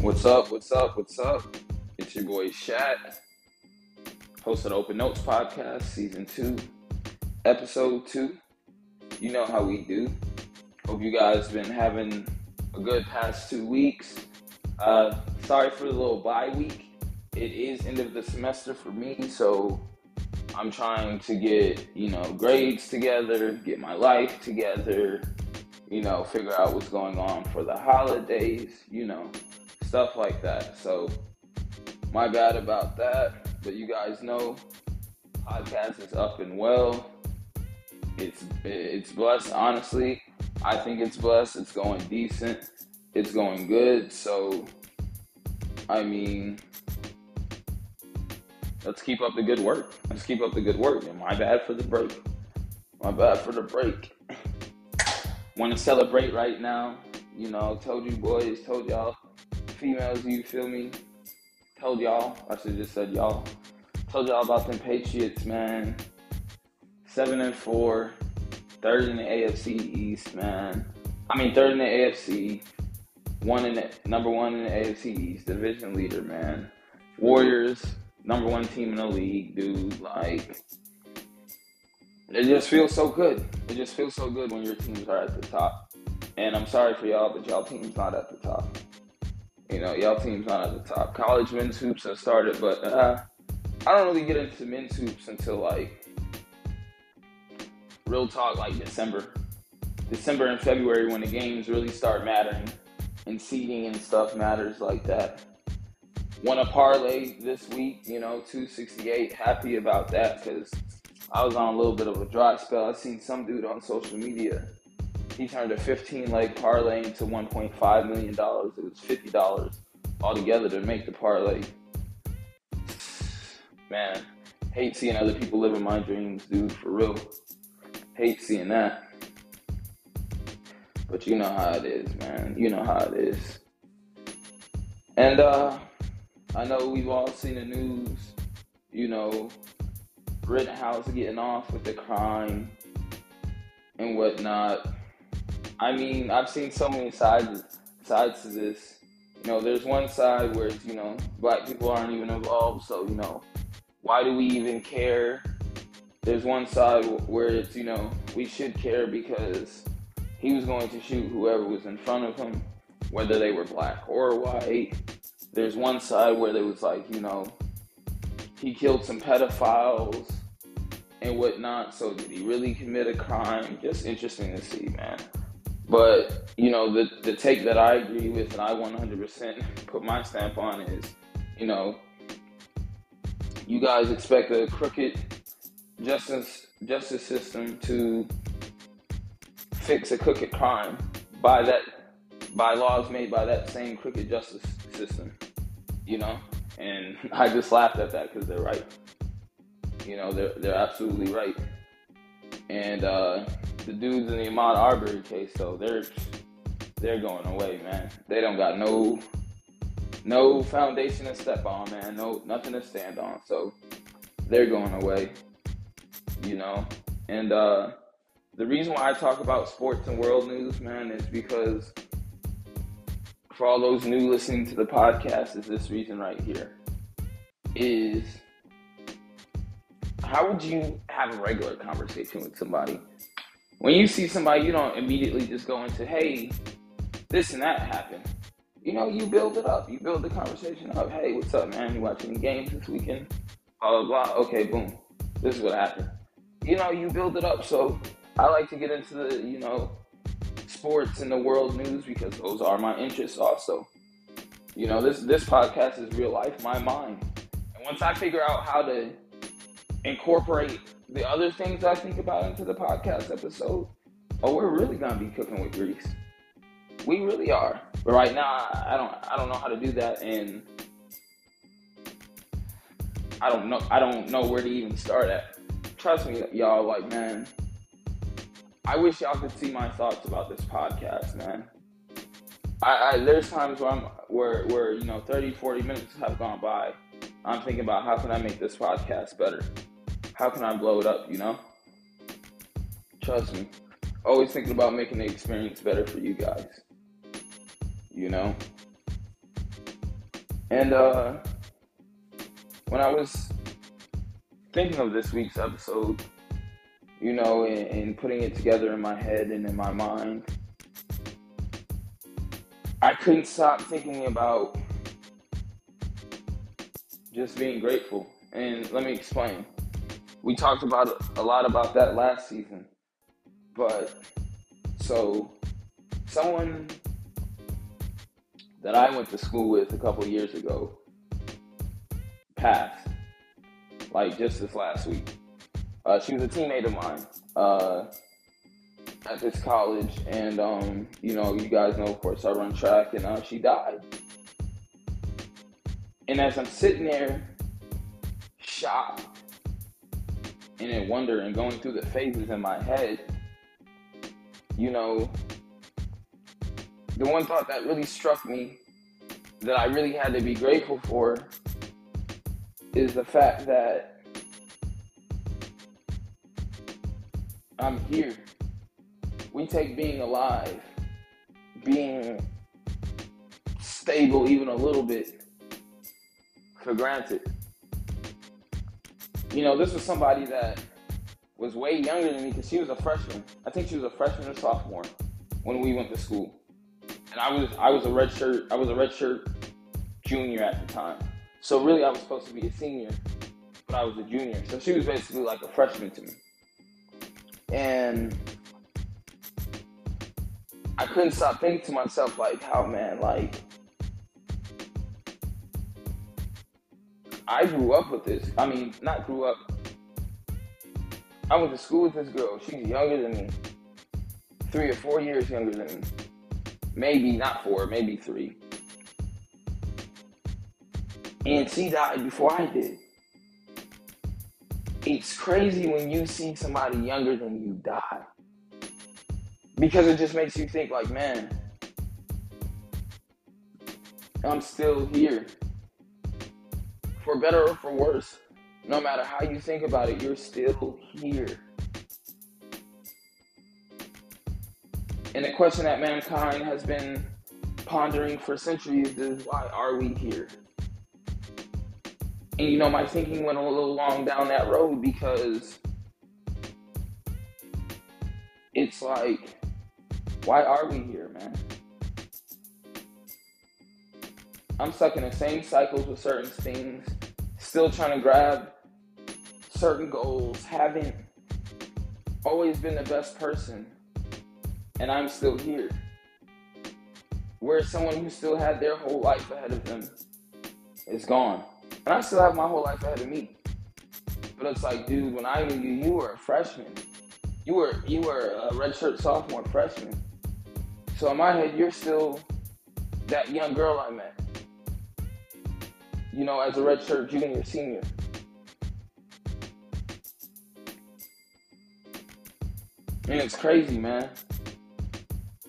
What's up? What's up? What's up? It's your boy Shat, host of Open Notes Podcast, Season 2, Episode 2. You know how we do. Hope you guys been having a good past two weeks. Uh, sorry for the little bye week. It is end of the semester for me, so I'm trying to get, you know, grades together, get my life together, you know, figure out what's going on for the holidays, you know, stuff like that. So, my bad about that, but you guys know podcast is up and well. It's it's blessed, honestly. I think it's blessed. It's going decent. It's going good. So, I mean, let's keep up the good work. Let's keep up the good work. And my bad for the break. My bad for the break. Want to celebrate right now. You know, told you boys, told y'all, females, you feel me? Told y'all. I should just said y'all. Told y'all about them Patriots, man. Seven and four, third in the AFC East, man. I mean, third in the AFC, one in the number one in the AFC East, division leader, man. Warriors, number one team in the league, dude. Like, it just feels so good. It just feels so good when your teams are at the top. And I'm sorry for y'all, but y'all team's not at the top. You know, y'all team's not at the top. College men's hoops have started, but uh, I don't really get into men's hoops until like real talk, like December, December and February when the games really start mattering and seeding and stuff matters like that. Won a parlay this week, you know, 268. Happy about that because I was on a little bit of a dry spell. I seen some dude on social media. He turned a 15 leg parlay into 1.5 million dollars. It was 50 dollars altogether to make the parlay. Man, hate seeing other people living my dreams, dude. For real, hate seeing that. But you know how it is, man. You know how it is. And uh, I know we've all seen the news. You know, Rittenhouse getting off with the crime and whatnot. I mean, I've seen so many sides sides to this. You know, there's one side where it's, you know, black people aren't even involved, so, you know, why do we even care? There's one side where it's, you know, we should care because he was going to shoot whoever was in front of him, whether they were black or white. There's one side where there was like, you know, he killed some pedophiles and whatnot. So did he really commit a crime? Just interesting to see, man. But you know, the the take that I agree with and I 100% put my stamp on is, you know, you guys expect a crooked justice justice system to fix a crooked crime by that by laws made by that same crooked justice system, you know. And I just laughed at that because they're right. You know, they're they're absolutely right. And uh, the dudes in the Ahmaud Arbery case, though, they're they're going away, man. They don't got no no foundation to step on, man. No nothing to stand on. So they're going away. You know, and uh, the reason why I talk about sports and world news, man, is because for all those new listening to the podcast, is this reason right here. Is how would you have a regular conversation with somebody? When you see somebody, you don't immediately just go into, hey, this and that happened. You know, you build it up. You build the conversation up. Hey, what's up, man? You watching the games this weekend? Blah, blah, blah. Okay, boom. This is what happened. You know, you build it up. So I like to get into the, you know, sports and the world news because those are my interests also. You know, this this podcast is real life, my mind. And once I figure out how to incorporate the other things I think about into the podcast episode, oh, we're really gonna be cooking with grease. We really are. But right now, I don't, I don't know how to do that, and I don't know, I don't know where to even start at. Trust me, y'all. Like, man, I wish y'all could see my thoughts about this podcast, man. I, I there's times where I'm where where you know 30, 40 minutes have gone by. I'm thinking about how can I make this podcast better how can I blow it up, you know? Trust me. Always thinking about making the experience better for you guys. You know? And uh, when I was thinking of this week's episode, you know, and, and putting it together in my head and in my mind, I couldn't stop thinking about just being grateful. And let me explain. We talked about a lot about that last season. But so someone that I went to school with a couple years ago passed, like just this last week. Uh, she was a teammate of mine uh, at this college, and um, you know, you guys know, of course, I run track, and uh, she died. And as I'm sitting there, shocked and in wonder, and going through the phases in my head, you know, the one thought that really struck me that I really had to be grateful for is the fact that I'm here. We take being alive, being stable even a little bit for granted. You know, this was somebody that was way younger than me because she was a freshman. I think she was a freshman or sophomore when we went to school and I was I was a red shirt I was a red shirt junior at the time. So really, I was supposed to be a senior, but I was a junior. So she was basically like a freshman to me, and I couldn't stop thinking to myself like, how man, like. I grew up with this. I mean, not grew up. I went to school with this girl. She's younger than me. Three or four years younger than me maybe not four, maybe three. And she died before I did. It's crazy when you see somebody younger than you die. Because it just makes you think like, man, I'm still here. For better or for worse, no matter how you think about it, you're still here. And the question that mankind has been pondering for centuries is why are we here? And you know, my thinking went a little long down that road because it's like, why are we here, man? I'm stuck in the same cycles with certain things, still trying to grab certain goals, haven't always been the best person and I'm still here. Where someone who still had their whole life ahead of them is gone. And I still have my whole life ahead of me. But it's like, dude, when I knew you, you were a freshman. You were you were a redshirt sophomore freshman. So in my head, you're still that young girl I met. You know, as a redshirt junior, senior. And it's crazy, man.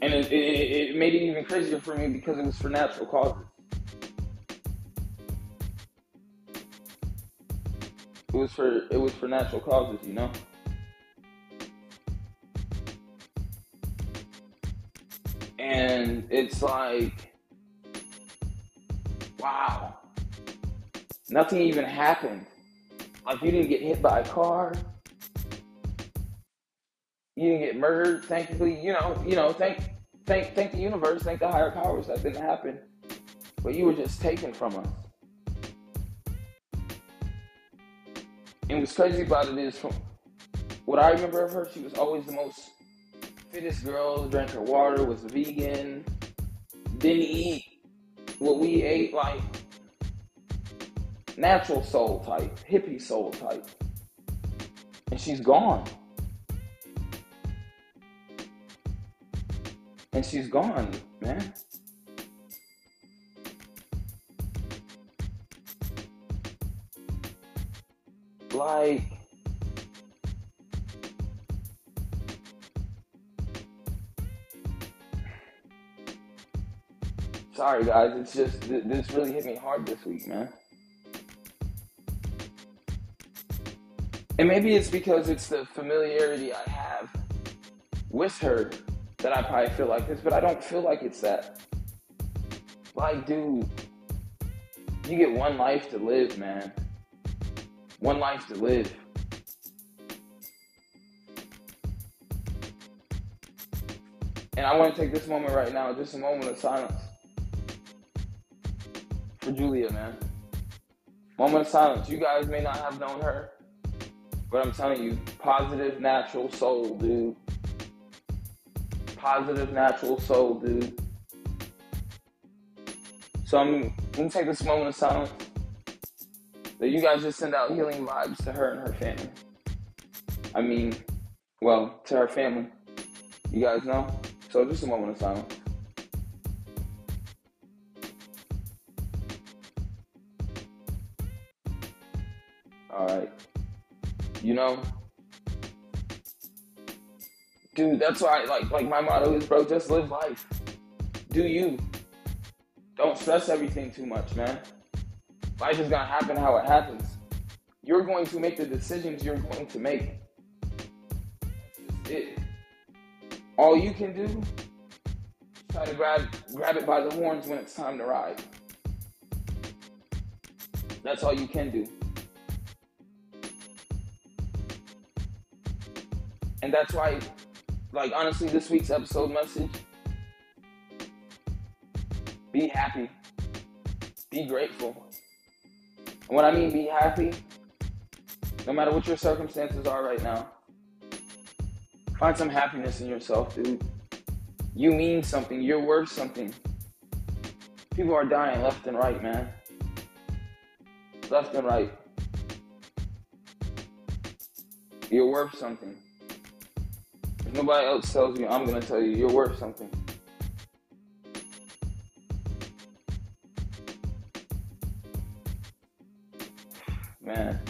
And it, it, it made it even crazier for me because it was for natural causes. It was for it was for natural causes, you know. And it's like, wow, nothing even happened. Like you didn't get hit by a car, you didn't get murdered. Thankfully, you know, you know, thank thank thank the universe, thank the higher powers that didn't happen. But you were just taken from us. And what's crazy about it is from what I remember of her, she was always the most fittest girl, drank her water, was vegan, didn't eat what we ate, like natural soul type, hippie soul type. And she's gone. and she's gone, man. Like, sorry guys, it's just this really hit me hard this week, man. And maybe it's because it's the familiarity I have with her that I probably feel like this, but I don't feel like it's that. Like, dude, You get one life to live, man. One life to live. And I want to take this moment right now, just a moment of silence for Julia, man. Moment of silence. You guys may not have known her, but I'm telling you, positive, natural soul, dude. Positive, natural soul, dude. So I'm gonna take this moment of silence that you guys just send out healing vibes to her and her family. I mean, well, to her family. You guys know? So just a moment of silence. Know, dude, that's why like like my motto is, bro, just live life. Do you. Don't stress everything too much, man. Life is gonna happen how it happens. You're going to make the decisions you're going to make. It. All you can do try to grab grab it by the horns when it's time to ride. That's all you can do. And that's why, like honestly, this week's episode message be happy. Be grateful. And what I mean be happy, no matter what your circumstances are right now, Find some happiness in yourself, dude. You mean something. You're worth something. People are dying left and right, man. Left and right. You're worth something. Nobody else tells you, I'm gonna tell you, you're worth something. Man.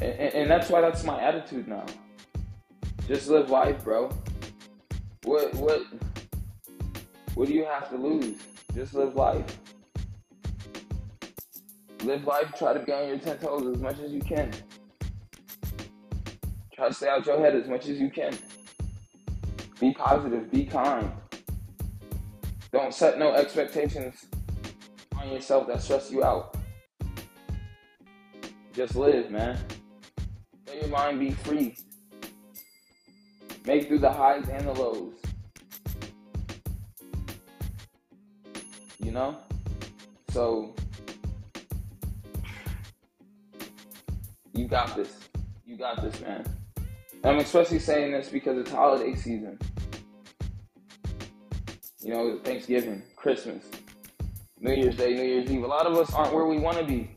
And, and, that's why that's my attitude now. Just live life, bro. What what what do you have to lose? Just live life. Live life, try to be on your ten toes as much as you can. Try to stay out your head as much as you can. Be positive, be kind. Don't set no expectations on yourself that stress you out. Just live, man. Let your mind be free. Make through the highs and the lows. You know? So, you got this. You got this, man. I'm especially saying this because it's holiday season. You know, Thanksgiving, Christmas, New Year's Day, New Year's Eve. A lot of us aren't where we want to be.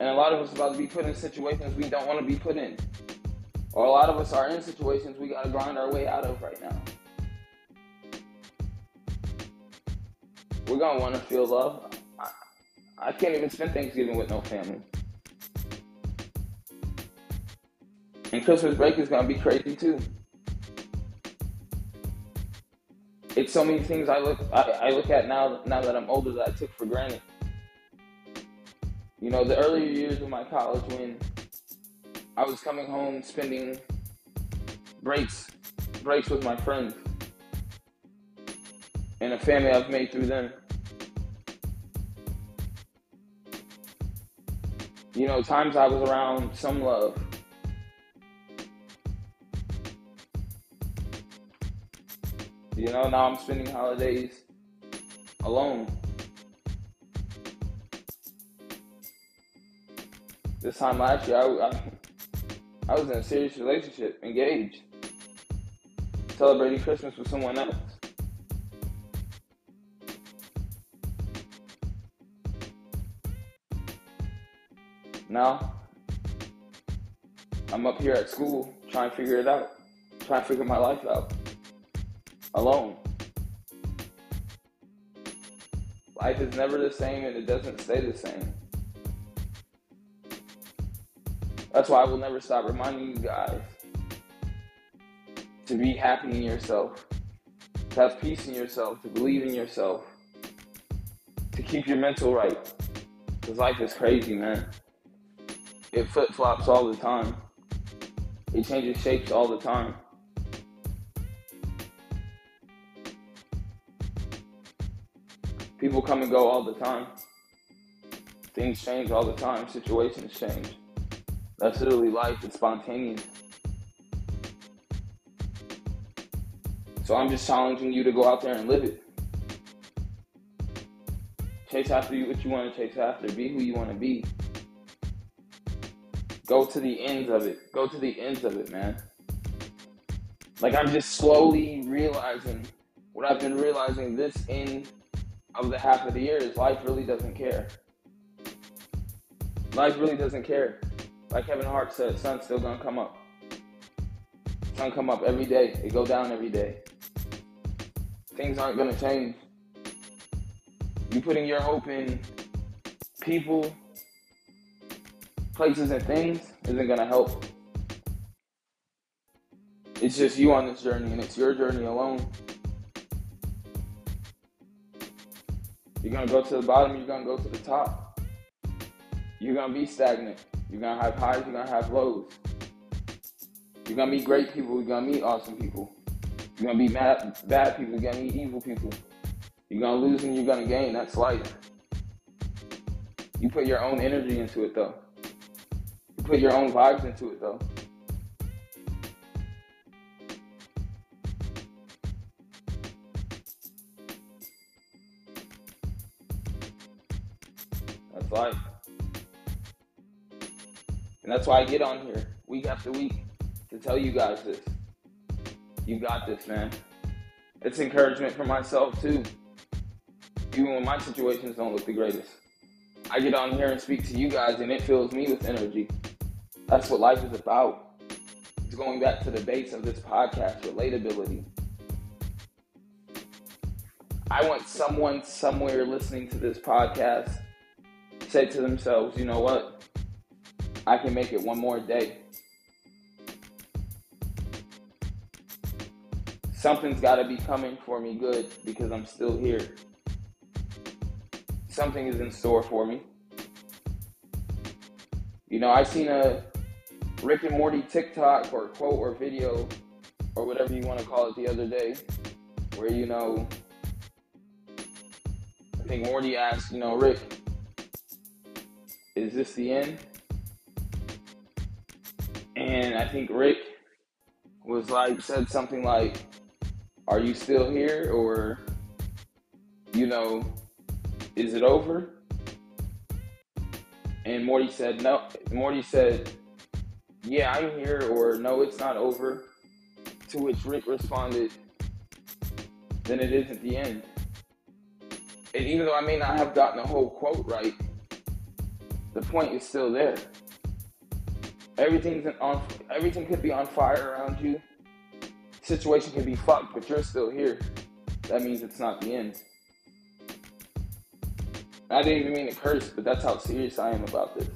And a lot of us about to be put in situations we don't want to be put in. Or a lot of us are in situations we got to grind our way out of right now. We're going to want to feel love. I, I can't even spend Thanksgiving with no family. And Christmas break is to be crazy too. It's so many things I look I, I look at now now that I'm older that I took for granted. You know, the earlier years of my college when I was coming home spending breaks breaks with my friends and a family I've made through them. You know, times I was around some love. You know, now I'm spending holidays alone. This time last year, I, I I was in a serious relationship, engaged, celebrating Christmas with someone else. Now, I'm up here at school trying to figure it out, trying to figure my life out alone. Life is never the same and it doesn't stay the same. That's why I will never stop reminding you guys to be happy in yourself, to have peace in yourself, to believe in yourself, to keep your mental right. Because life is crazy, man. It flip flops all the time, it changes shapes all the time. People come and go all the time. Things change all the time. Situations change. That's literally life. It's spontaneous. So I'm just challenging you to go out there and live it. Chase after you what you want to chase after. Be who you want to be. Go to the ends of it. Go to the ends of it, man. Like I'm just slowly realizing what I've been realizing this end of the half of the year is life really doesn't care. Life really doesn't care. Like Kevin Hart said, sun's still gonna come up. Sun come up every day. It go down every day. Things aren't gonna change. You putting your hope in people, places, and things isn't gonna help. It's just you on this journey, and it's your journey alone. You're gonna go to the bottom, you're gonna go to the top. You're gonna be stagnant. You're gonna have highs, you're gonna have lows. You're gonna meet great people, you're gonna meet awesome people. You're gonna be mad, bad people, you're gonna meet evil people. You're gonna lose and you're gonna gain. That's life. You put your own energy into it though. You put your own vibes into it though. Life. And that's why I get on here week after week to tell you guys this. You got this, man. It's encouragement for myself too. Even when my situations don't look the greatest. I get on here and speak to you guys and it fills me with energy. That's what life is about. It's going back to the base of this podcast, relatability. I want someone somewhere listening to this podcast say to themselves, you know what? I can make it one more day. Something's got to be coming for me good because I'm still here. Something is in store for me. You know, I seen a Rick and Morty TikTok or quote or video or whatever you want to call it the other day where, you know, I think Morty asked, you know, Rick, is this the end? And I think Rick was like, said something like, Are you still here? Or, you know, is it over? And Morty said, No. Morty said, Yeah, I'm here. Or, No, it's not over. To which Rick responded, Then it isn't the end. And even though I may not have gotten the whole quote right, the point is still there. Everything's on. Everything could be on fire around you. Situation could be fucked, but you're still here. That means it's not the end. I didn't even mean to curse, but that's how serious I am about this.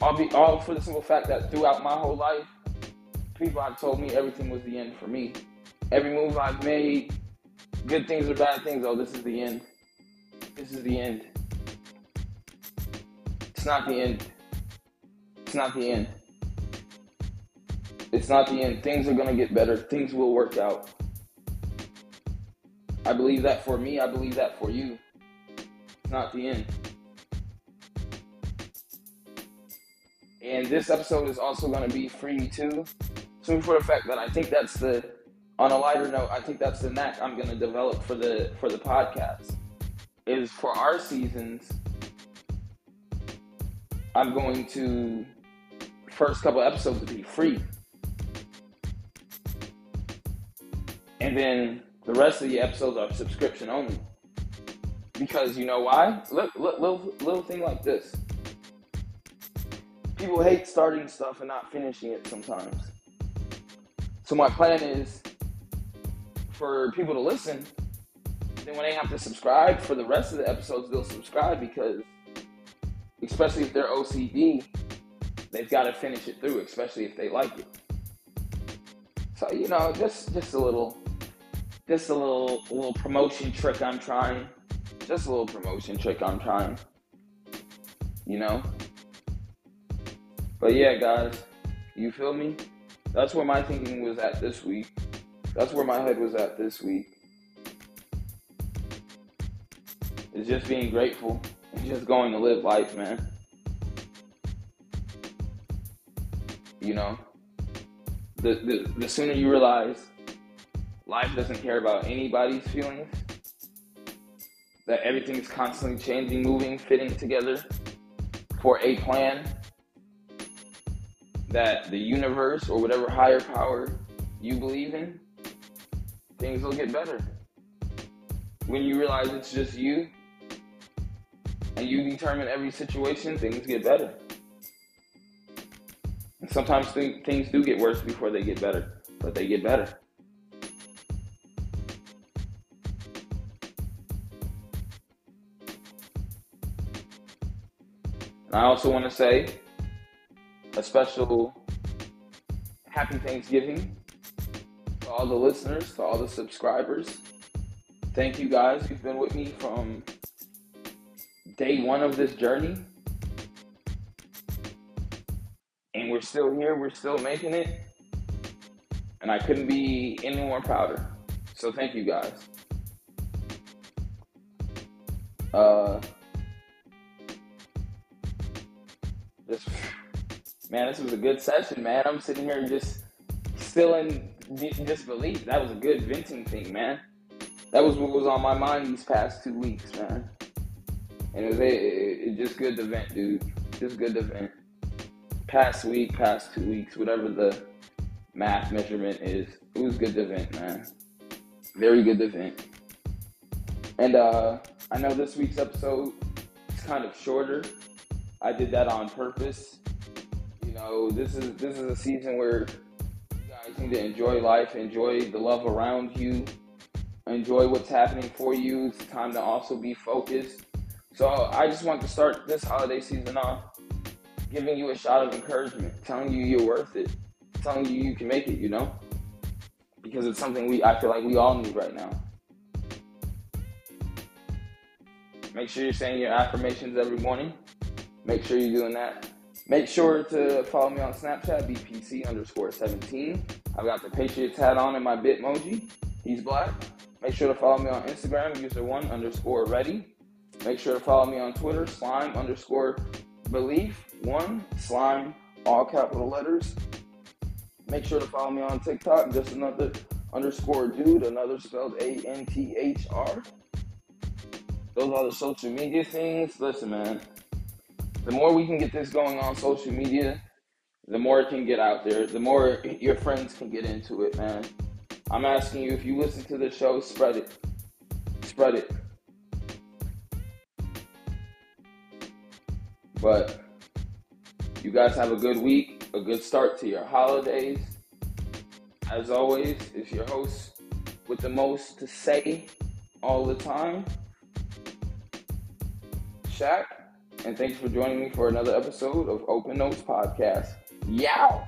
I'll be all for the simple fact that throughout my whole life, people have told me everything was the end for me. Every move I've made, good things or bad things, oh, this is the end. This is the end. It's not the end. It's not the end. It's not the end. Things are going to get better. Things will work out. I believe that for me. I believe that for you. It's not the end. And this episode is also going to be free too. Simply for the fact that I think that's the, on a lighter note, I think that's the knack I'm going to develop for the for the podcast. Is for our seasons I'm going to first couple episodes to be free. And then the rest of the episodes are subscription only. Because you know why? Look, look little, little thing like this. People hate starting stuff and not finishing it sometimes. So my plan is for people to listen. Then when they have to subscribe for the rest of the episodes, they'll subscribe because especially if they're OCD, they've got to finish it through, especially if they like it. So you know, just just a little, just a little little promotion trick I'm trying. Just a little promotion trick I'm trying. You know. But yeah, guys, you feel me? That's where my thinking was at this week. That's where my head was at this week. is just being grateful just going to live life, man. You know, the, the, the sooner you realize life doesn't care about anybody's feelings, that everything is constantly changing, moving, fitting together for a plan, that the universe or whatever higher power you believe in, things will get better. When you realize it's just you and you determine every situation, things get better. And sometimes th- things do get worse before they get better, but they get better. And I also want to say a special happy Thanksgiving to all the listeners, to all the subscribers. Thank you guys. You've been with me from day one of this journey. And we're still here, we're still making it. And I couldn't be any more prouder. So thank you guys. Uh, man, this was a good session, man. I'm sitting here just still in disbelief. That was a good venting thing, man. That was what was on my mind these past two weeks, man. And it was it, it, it just good to vent, dude. Just good to vent. Past week, past two weeks, whatever the math measurement is, it was good to vent, man. Very good to vent. And uh, I know this week's episode is kind of shorter. I did that on purpose You know, this is this is a season where you guys need to enjoy life, enjoy the love around you, enjoy what's happening for you. It's time to also be focused. So I just want to start this holiday season off giving you a shot of encouragement, telling you you're worth it, telling you you can make it, you know? Because it's something we I feel like we all need right now. Make sure you're saying your affirmations every morning. Make sure you're doing that. Make sure to follow me on Snapchat, BPC underscore 17. I've got the Patriots hat on in my Bitmoji. He's black. Make sure to follow me on Instagram, user one underscore ready. Make sure to follow me on Twitter, slime underscore belief one, slime, all capital letters. Make sure to follow me on TikTok, just another underscore dude, another spelled A N T H R. Those are the social media things. Listen, man, the more we can get this going on social media, the more it can get out there, the more your friends can get into it, man. I'm asking you if you listen to the show, spread it. Spread it. But you guys have a good week, a good start to your holidays. As always, it's your host with the most to say all the time, Shaq and thanks for joining me for another episode of Open Notes Podcast. Yow!